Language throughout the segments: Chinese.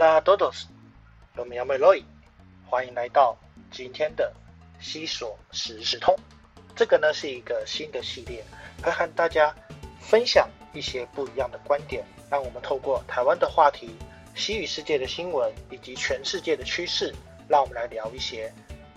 Hola todos, yo me llamo Roy，欢迎来到今天的西索时事通。这个呢是一个新的系列，会和大家分享一些不一样的观点，让我们透过台湾的话题、西语世界的新闻以及全世界的趋势，让我们来聊一些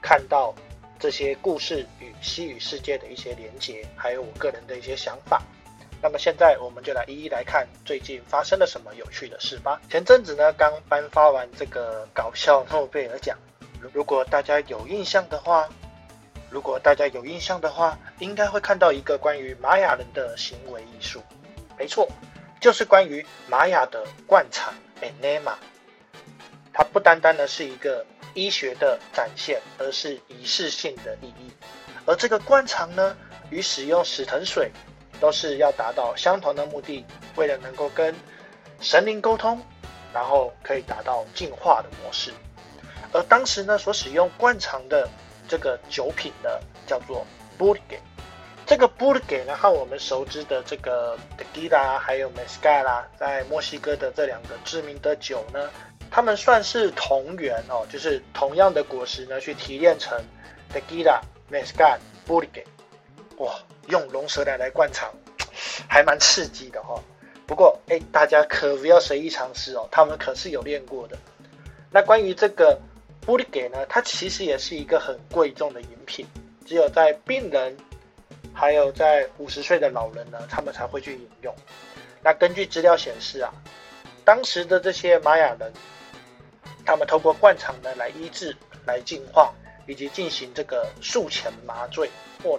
看到这些故事与西语世界的一些连结，还有我个人的一些想法。那么现在我们就来一一来看最近发生了什么有趣的事吧。前阵子呢，刚颁发完这个搞笑诺贝尔奖，如果大家有印象的话，如果大家有印象的话，应该会看到一个关于玛雅人的行为艺术。没错，就是关于玛雅的灌肠 （enema）。它不单单的是一个医学的展现，而是仪式性的意义。而这个灌肠呢，与使用死藤水。都是要达到相同的目的，为了能够跟神灵沟通，然后可以达到进化的模式。而当时呢，所使用灌肠的这个酒品呢，叫做 b u l g a 这个 b u l g a 呢，和我们熟知的这个 Tequila 还有 Mezcal 啦，在墨西哥的这两个知名的酒呢，它们算是同源哦，就是同样的果实呢，去提炼成 Tequila、Mezcal、b u l g a 哇！用龙舌兰来灌肠，还蛮刺激的哈。不过，哎，大家可不要随意尝试哦，他们可是有练过的。那关于这个布里给呢，它其实也是一个很贵重的饮品，只有在病人，还有在五十岁的老人呢，他们才会去饮用。那根据资料显示啊，当时的这些玛雅人，他们透过灌肠呢来医治、来净化，以及进行这个术前麻醉。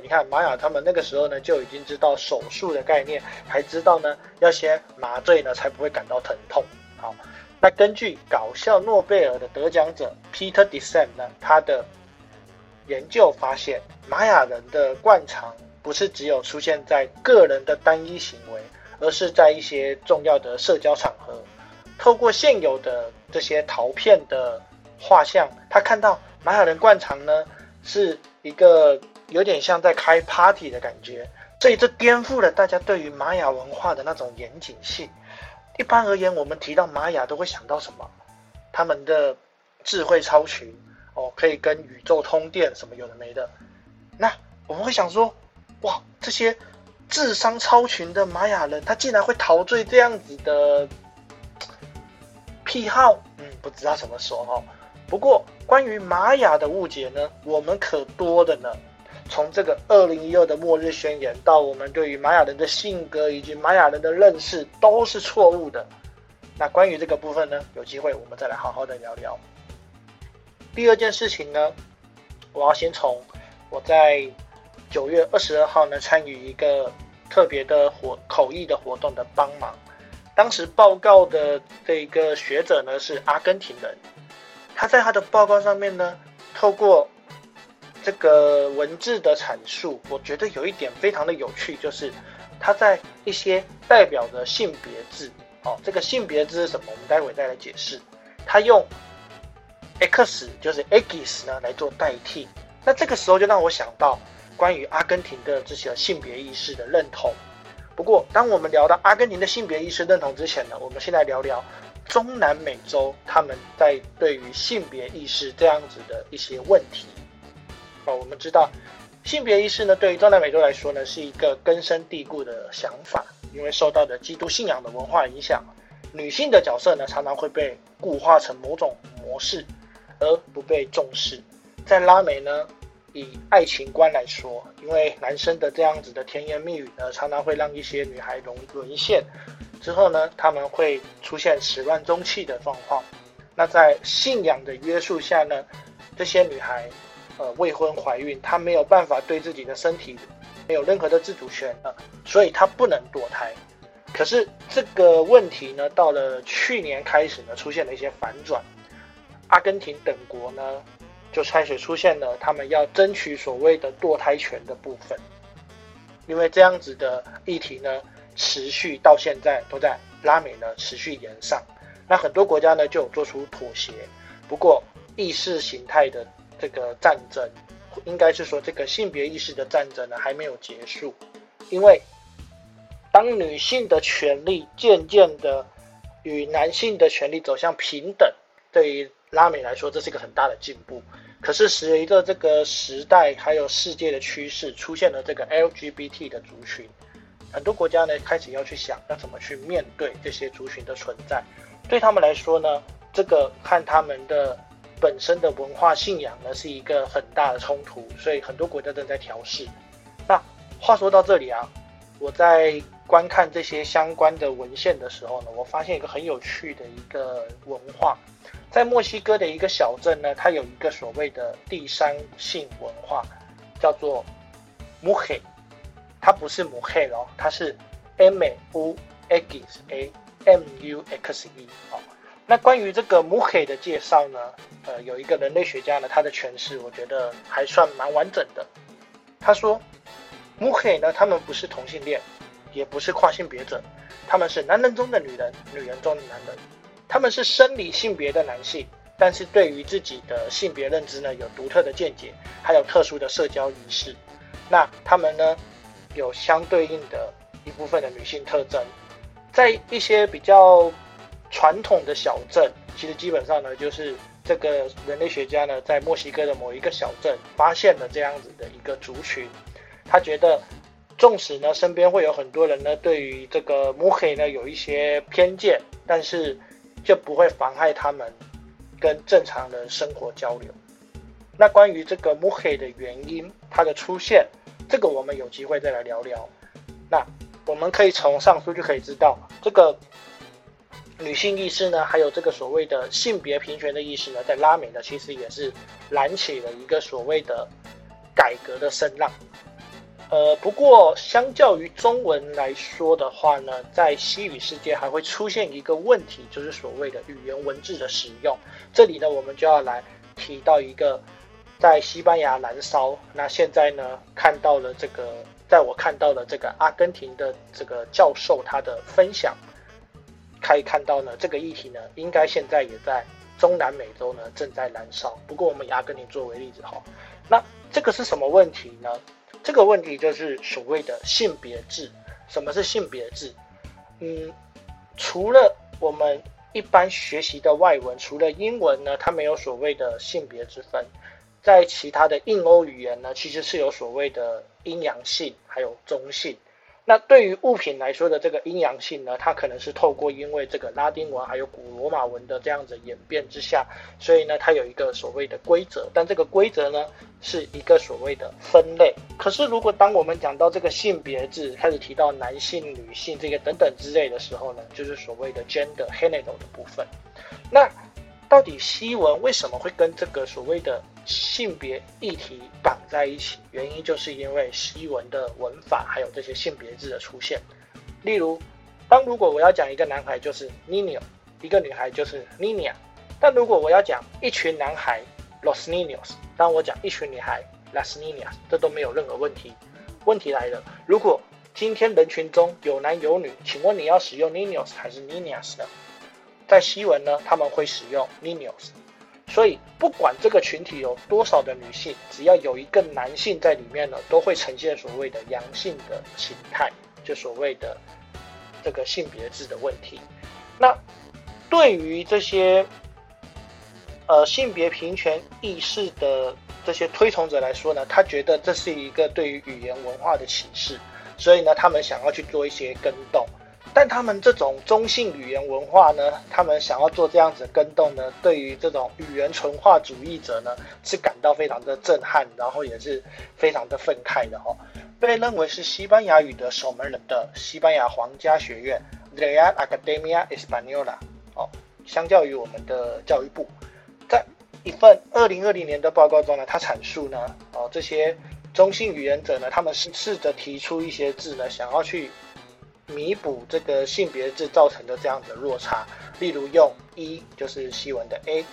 你看玛雅他们那个时候呢就已经知道手术的概念，还知道呢要先麻醉呢才不会感到疼痛。好，那根据搞笑诺贝尔的得奖者 Peter d e s e n 呢，他的研究发现，玛雅人的惯常不是只有出现在个人的单一行为，而是在一些重要的社交场合，透过现有的这些陶片的画像，他看到玛雅人惯常呢是一个。有点像在开 party 的感觉，所以这颠覆了大家对于玛雅文化的那种严谨性。一般而言，我们提到玛雅都会想到什么？他们的智慧超群哦，可以跟宇宙通电，什么有的没的。那我们会想说，哇，这些智商超群的玛雅人，他竟然会陶醉这样子的癖好？嗯，不知道怎么说哈。不过关于玛雅的误解呢，我们可多的呢。从这个二零一二的末日宣言到我们对于玛雅人的性格以及玛雅人的认识都是错误的。那关于这个部分呢，有机会我们再来好好的聊聊。第二件事情呢，我要先从我在九月二十二号呢参与一个特别的活口译的活动的帮忙。当时报告的这个学者呢是阿根廷人，他在他的报告上面呢透过。这个文字的阐述，我觉得有一点非常的有趣，就是它在一些代表着性别字，哦，这个性别字是什么？我们待会再来解释。它用 X 就是 X 呢来做代替，那这个时候就让我想到关于阿根廷的这些性别意识的认同。不过，当我们聊到阿根廷的性别意识认同之前呢，我们先来聊聊中南美洲他们在对于性别意识这样子的一些问题。哦，我们知道性别意识呢，对于中南美洲来说呢，是一个根深蒂固的想法，因为受到的基督信仰的文化影响，女性的角色呢，常常会被固化成某种模式，而不被重视。在拉美呢，以爱情观来说，因为男生的这样子的甜言蜜语呢，常常会让一些女孩沦沦陷，之后呢，他们会出现始乱终弃的状况。那在信仰的约束下呢，这些女孩。呃，未婚怀孕，她没有办法对自己的身体没有任何的自主权呃，所以她不能堕胎。可是这个问题呢，到了去年开始呢，出现了一些反转。阿根廷等国呢，就开始出现了他们要争取所谓的堕胎权的部分。因为这样子的议题呢，持续到现在都在拉美呢持续延上。那很多国家呢就有做出妥协，不过意识形态的。这个战争，应该是说这个性别意识的战争呢还没有结束，因为当女性的权利渐渐的与男性的权利走向平等，对于拉美来说，这是一个很大的进步。可是随着这个时代还有世界的趋势，出现了这个 LGBT 的族群，很多国家呢开始要去想要怎么去面对这些族群的存在。对他们来说呢，这个看他们的本身的文化信仰呢是一个很大的冲突，所以很多国家正在调试。那话说到这里啊，我在观看这些相关的文献的时候呢，我发现一个很有趣的一个文化。在墨西哥的一个小镇呢，它有一个所谓的第三性文化，叫做 muhe，它不是母黑哦，它是 m u x a m u x e 哦。那关于这个 muhe 的介绍呢，呃，有一个人类学家呢，他的诠释我觉得还算蛮完整的。他说，muhe 呢，他们不是同性恋，也不是跨性别者，他们是男人中的女人，女人中的男人。他们是生理性别的男性，但是对于自己的性别认知呢，有独特的见解，还有特殊的社交仪式。那他们呢，有相对应的一部分的女性特征。在一些比较传统的小镇，其实基本上呢，就是这个人类学家呢，在墨西哥的某一个小镇发现了这样子的一个族群。他觉得，纵使呢身边会有很多人呢，对于这个母黑呢有一些偏见，但是。就不会妨害他们跟正常人生活交流。那关于这个母黑的原因，它的出现，这个我们有机会再来聊聊。那我们可以从上述就可以知道，这个女性意识呢，还有这个所谓的性别平权的意识呢，在拉美呢，其实也是燃起了一个所谓的改革的声浪。呃，不过相较于中文来说的话呢，在西语世界还会出现一个问题，就是所谓的语言文字的使用。这里呢，我们就要来提到一个在西班牙燃烧。那现在呢，看到了这个，在我看到了这个阿根廷的这个教授他的分享，可以看到呢，这个议题呢，应该现在也在中南美洲呢正在燃烧。不过我们以阿根廷作为例子哈，那这个是什么问题呢？这个问题就是所谓的性别制。什么是性别制？嗯，除了我们一般学习的外文，除了英文呢，它没有所谓的性别之分。在其他的印欧语言呢，其实是有所谓的阴阳性，还有中性。那对于物品来说的这个阴阳性呢，它可能是透过因为这个拉丁文还有古罗马文的这样子演变之下，所以呢，它有一个所谓的规则。但这个规则呢，是一个所谓的分类。可是如果当我们讲到这个性别制，开始提到男性、女性这个等等之类的时候呢，就是所谓的 gender h e n e r 的部分。那到底西文为什么会跟这个所谓的性别议题绑在一起？原因就是因为西文的文法还有这些性别字的出现。例如，当如果我要讲一个男孩就是 Nino，一个女孩就是 Nina，但如果我要讲一群男孩 Los Ninos，当我讲一群女孩 Las Ninas，这都没有任何问题。问题来了，如果今天人群中有男有女，请问你要使用 Ninos 还是 Ninas 呢？在西文呢，他们会使用 niños，所以不管这个群体有多少的女性，只要有一个男性在里面呢，都会呈现所谓的阳性的形态，就所谓的这个性别制的问题。那对于这些呃性别平权意识的这些推崇者来说呢，他觉得这是一个对于语言文化的启示，所以呢，他们想要去做一些更动。但他们这种中性语言文化呢，他们想要做这样子的跟动呢，对于这种语言纯化主义者呢，是感到非常的震撼，然后也是非常的愤慨的哦。被认为是西班牙语的守门人的西班牙皇家学院 （Real Academia Española） 哦，相较于我们的教育部，在一份二零二零年的报告中呢，他阐述呢，哦，这些中性语言者呢，他们是试着提出一些字呢，想要去。弥补这个性别制造成的这样的落差，例如用一就是西文的 a，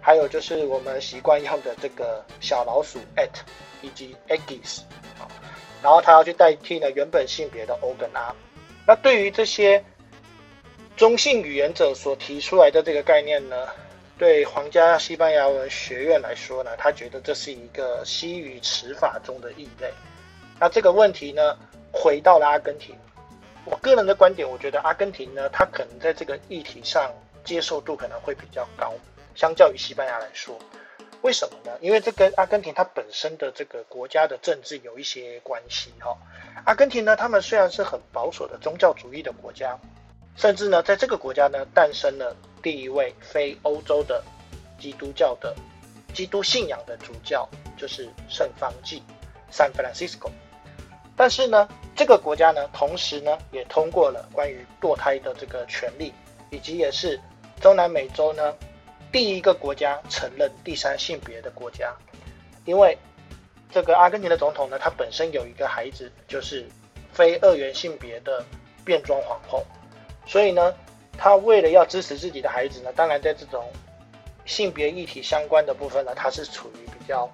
还有就是我们习惯用的这个小老鼠 at 以及 eggies，然后他要去代替呢原本性别的 o 跟 r。那对于这些中性语言者所提出来的这个概念呢，对皇家西班牙文学院来说呢，他觉得这是一个西语词法中的异类。那这个问题呢，回到了阿根廷。我个人的观点，我觉得阿根廷呢，它可能在这个议题上接受度可能会比较高，相较于西班牙来说。为什么呢？因为这跟阿根廷它本身的这个国家的政治有一些关系哈。阿根廷呢，他们虽然是很保守的宗教主义的国家，甚至呢，在这个国家呢，诞生了第一位非欧洲的基督教的基督信仰的主教，就是圣方济 （San Francisco）。但是呢，这个国家呢，同时呢，也通过了关于堕胎的这个权利，以及也是中南美洲呢。第一个国家承认第三性别的国家，因为这个阿根廷的总统呢，他本身有一个孩子，就是非二元性别的变装皇后，所以呢，他为了要支持自己的孩子呢，当然在这种性别议题相关的部分呢，他是处于比较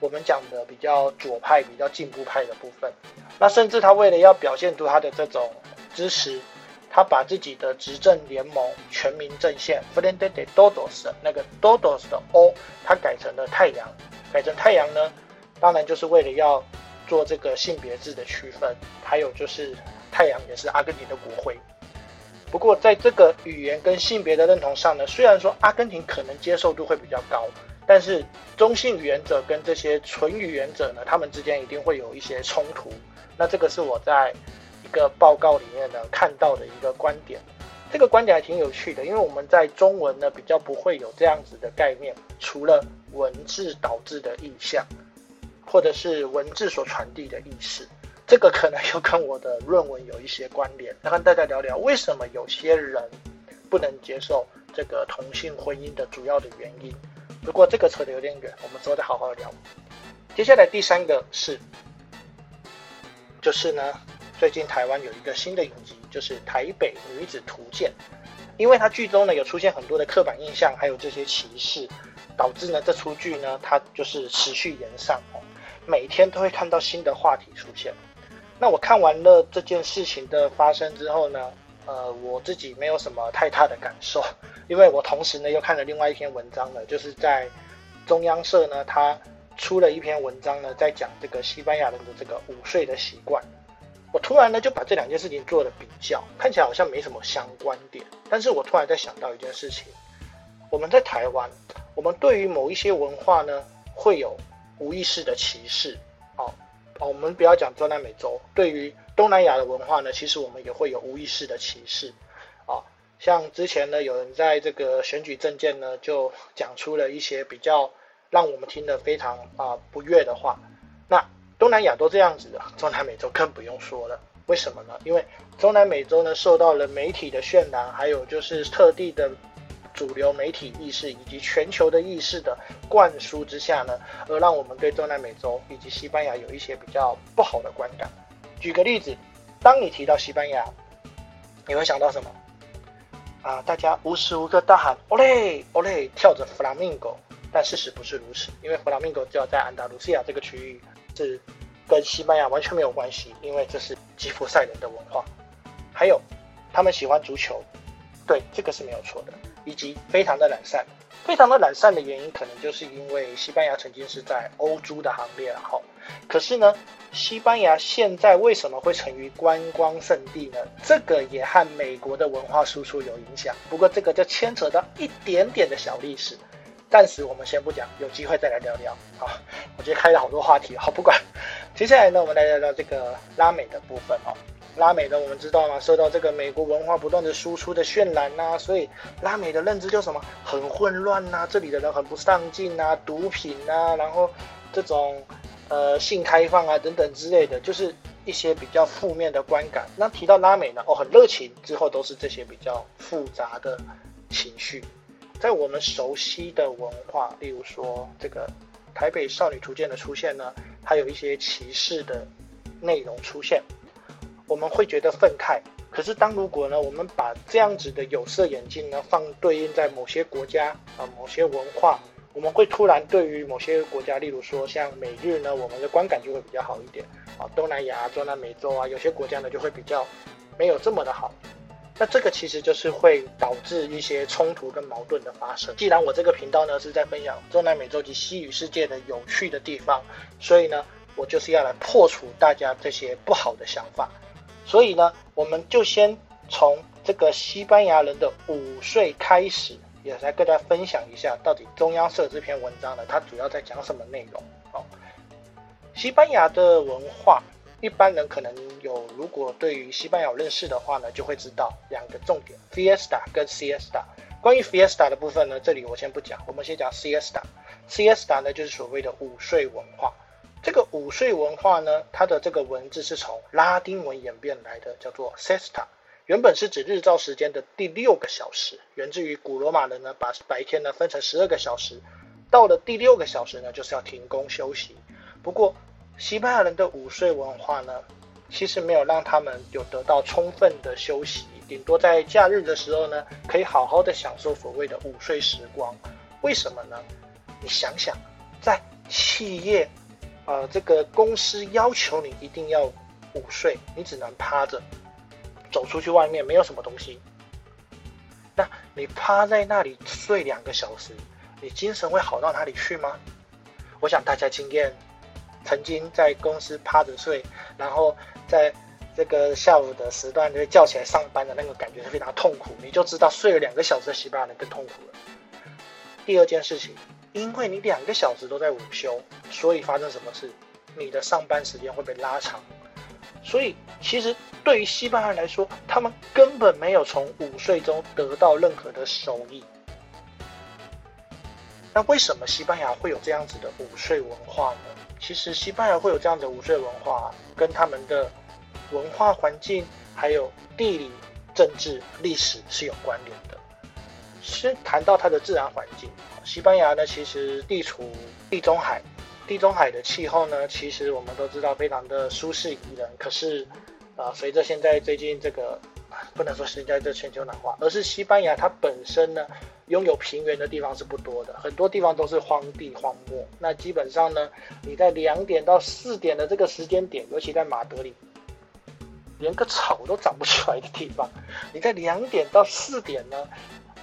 我们讲的比较左派、比较进步派的部分。那甚至他为了要表现出他的这种支持。他把自己的执政联盟全民阵线 （Frente de Todos） 那个 Todos 的 O，他改成了太阳，改成太阳呢，当然就是为了要做这个性别制的区分。还有就是太阳也是阿根廷的国徽。不过在这个语言跟性别的认同上呢，虽然说阿根廷可能接受度会比较高，但是中性语言者跟这些纯语言者呢，他们之间一定会有一些冲突。那这个是我在。一个报告里面呢看到的一个观点，这个观点还挺有趣的，因为我们在中文呢比较不会有这样子的概念，除了文字导致的意象，或者是文字所传递的意识，这个可能又跟我的论文有一些关联。来跟大家聊聊为什么有些人不能接受这个同性婚姻的主要的原因。不过这个扯得有点远，我们之后再好好聊。接下来第三个是，就是呢。最近台湾有一个新的影集，就是《台北女子图鉴》，因为它剧中呢有出现很多的刻板印象，还有这些歧视，导致呢这出剧呢它就是持续延上哦，每天都会看到新的话题出现。那我看完了这件事情的发生之后呢，呃，我自己没有什么太大的感受，因为我同时呢又看了另外一篇文章呢，就是在中央社呢，它出了一篇文章呢，在讲这个西班牙人的这个午睡的习惯。我突然呢就把这两件事情做了比较，看起来好像没什么相关点，但是我突然在想到一件事情，我们在台湾，我们对于某一些文化呢会有无意识的歧视，我们不要讲中南美洲，对于东南亚的文化呢，其实我们也会有无意识的歧视，啊，像之前呢有人在这个选举证件呢就讲出了一些比较让我们听得非常啊不悦的话，那。东南亚都这样子的，中南美洲更不用说了。为什么呢？因为中南美洲呢受到了媒体的渲染，还有就是特地的主流媒体意识以及全球的意识的灌输之下呢，而让我们对中南美洲以及西班牙有一些比较不好的观感。举个例子，当你提到西班牙，你会想到什么？啊，大家无时无刻大喊 “ole ole”，跳着弗拉明戈。但事实不是如此，因为弗拉明戈就要在安达卢西亚这个区域。是跟西班牙完全没有关系，因为这是吉普赛人的文化。还有，他们喜欢足球，对，这个是没有错的。以及非常的懒散，非常的懒散的原因，可能就是因为西班牙曾经是在欧洲的行列哈。可是呢，西班牙现在为什么会成于观光圣地呢？这个也和美国的文化输出有影响。不过这个就牵扯到一点点的小历史。暂时我们先不讲，有机会再来聊聊。好，我今天开了好多话题，好不管。接下来呢，我们来聊聊这个拉美的部分哦。拉美的，我们知道嘛？受到这个美国文化不断的输出的渲染呐，所以拉美的认知就什么很混乱呐，这里的人很不上进呐，毒品呐，然后这种呃性开放啊等等之类的，就是一些比较负面的观感。那提到拉美呢，哦，很热情，之后都是这些比较复杂的情绪。在我们熟悉的文化，例如说这个台北少女图鉴的出现呢，它有一些歧视的内容出现，我们会觉得愤慨。可是当如果呢，我们把这样子的有色眼镜呢放对应在某些国家啊、某些文化，我们会突然对于某些国家，例如说像美日呢，我们的观感就会比较好一点啊。东南亚、中南美洲啊，有些国家呢就会比较没有这么的好。那这个其实就是会导致一些冲突跟矛盾的发生。既然我这个频道呢是在分享中南美洲及西语世界的有趣的地方，所以呢，我就是要来破除大家这些不好的想法。所以呢，我们就先从这个西班牙人的午睡开始，也来跟大家分享一下，到底中央社这篇文章呢，它主要在讲什么内容？哦，西班牙的文化，一般人可能有，如果对于西班牙有认识的话呢，就会知道两个重点：fiesta 跟 siesta。关于 fiesta 的部分呢，这里我先不讲，我们先讲 siesta。siesta 呢，就是所谓的午睡文化。这个午睡文化呢，它的这个文字是从拉丁文演变来的，叫做 sesta，原本是指日照时间的第六个小时，源自于古罗马人呢，把白天呢分成十二个小时，到了第六个小时呢，就是要停工休息。不过，西班牙人的午睡文化呢，其实没有让他们有得到充分的休息，顶多在假日的时候呢，可以好好的享受所谓的午睡时光。为什么呢？你想想，在企业，呃，这个公司要求你一定要午睡，你只能趴着，走出去外面没有什么东西。那你趴在那里睡两个小时，你精神会好到哪里去吗？我想大家经验，曾经在公司趴着睡，然后在这个下午的时段就会叫起来上班的那个感觉是非常痛苦，你就知道睡了两个小时的西班牙人更痛苦了。第二件事情。因为你两个小时都在午休，所以发生什么事？你的上班时间会被拉长。所以其实对于西班牙人来说，他们根本没有从午睡中得到任何的收益。那为什么西班牙会有这样子的午睡文化呢？其实西班牙会有这样的午睡文化，跟他们的文化环境、还有地理、政治、历史是有关联的。先谈到它的自然环境。西班牙呢，其实地处地中海，地中海的气候呢，其实我们都知道非常的舒适宜人。可是，啊，随着现在最近这个，不能说现在这全球暖化，而是西班牙它本身呢，拥有平原的地方是不多的，很多地方都是荒地荒漠。那基本上呢，你在两点到四点的这个时间点，尤其在马德里，连个草都长不出来的地方，你在两点到四点呢？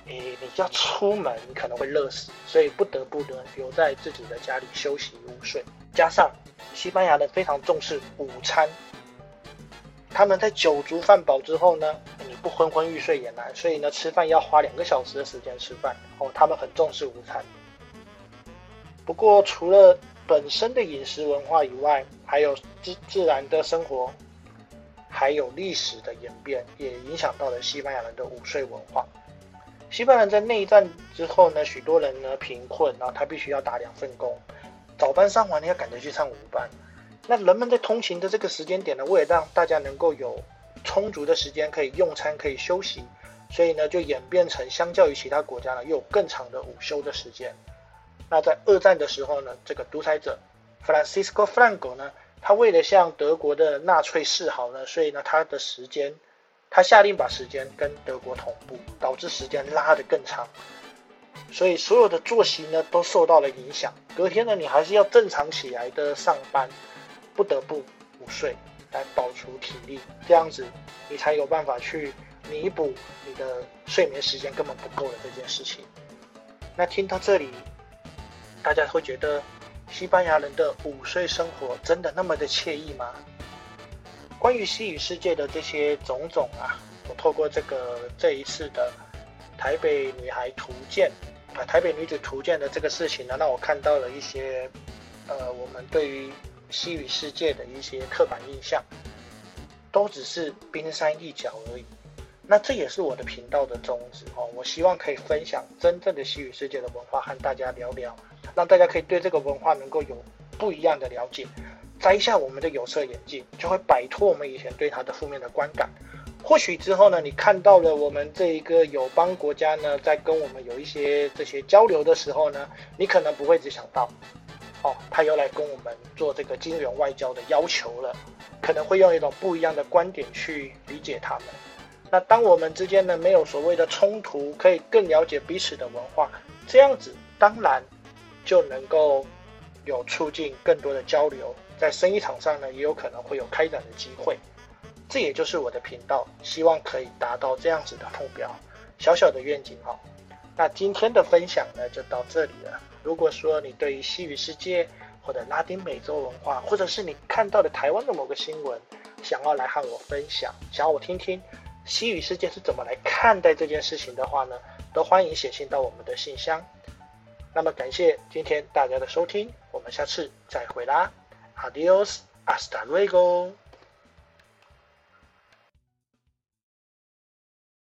诶，你要出门你可能会热死，所以不得不呢留在自己的家里休息午睡。加上西班牙人非常重视午餐，他们在酒足饭饱之后呢，你不昏昏欲睡也难，所以呢吃饭要花两个小时的时间吃饭哦。他们很重视午餐。不过除了本身的饮食文化以外，还有自自然的生活，还有历史的演变，也影响到了西班牙人的午睡文化。西班牙在内战之后呢，许多人呢贫困，然后他必须要打两份工，早班上完呢要赶着去上午班。那人们在通勤的这个时间点呢，为了让大家能够有充足的时间可以用餐、可以休息，所以呢就演变成相较于其他国家呢，又有更长的午休的时间。那在二战的时候呢，这个独裁者 Francisco Franco 呢，他为了向德国的纳粹示好呢，所以呢他的时间。他下令把时间跟德国同步，导致时间拉得更长，所以所有的作息呢都受到了影响。隔天呢，你还是要正常起来的上班，不得不午睡来保足体力，这样子你才有办法去弥补你的睡眠时间根本不够的这件事情。那听到这里，大家会觉得西班牙人的午睡生活真的那么的惬意吗？关于西语世界的这些种种啊，我透过这个这一次的台北女孩图鉴啊，台北女子图鉴的这个事情呢，让我看到了一些呃，我们对于西语世界的一些刻板印象，都只是冰山一角而已。那这也是我的频道的宗旨哦，我希望可以分享真正的西语世界的文化，和大家聊聊，让大家可以对这个文化能够有不一样的了解。摘下我们的有色眼镜，就会摆脱我们以前对它的负面的观感。或许之后呢，你看到了我们这一个友邦国家呢，在跟我们有一些这些交流的时候呢，你可能不会只想到，哦，他又来跟我们做这个金元外交的要求了，可能会用一种不一样的观点去理解他们。那当我们之间呢没有所谓的冲突，可以更了解彼此的文化，这样子当然就能够有促进更多的交流。在生意场上呢，也有可能会有开展的机会，这也就是我的频道，希望可以达到这样子的目标，小小的愿景哈。那今天的分享呢，就到这里了。如果说你对于西语世界或者拉丁美洲文化，或者是你看到的台湾的某个新闻，想要来和我分享，想要我听听西语世界是怎么来看待这件事情的话呢，都欢迎写信到我们的信箱。那么感谢今天大家的收听，们下次再会啦，Adios，hasta luego。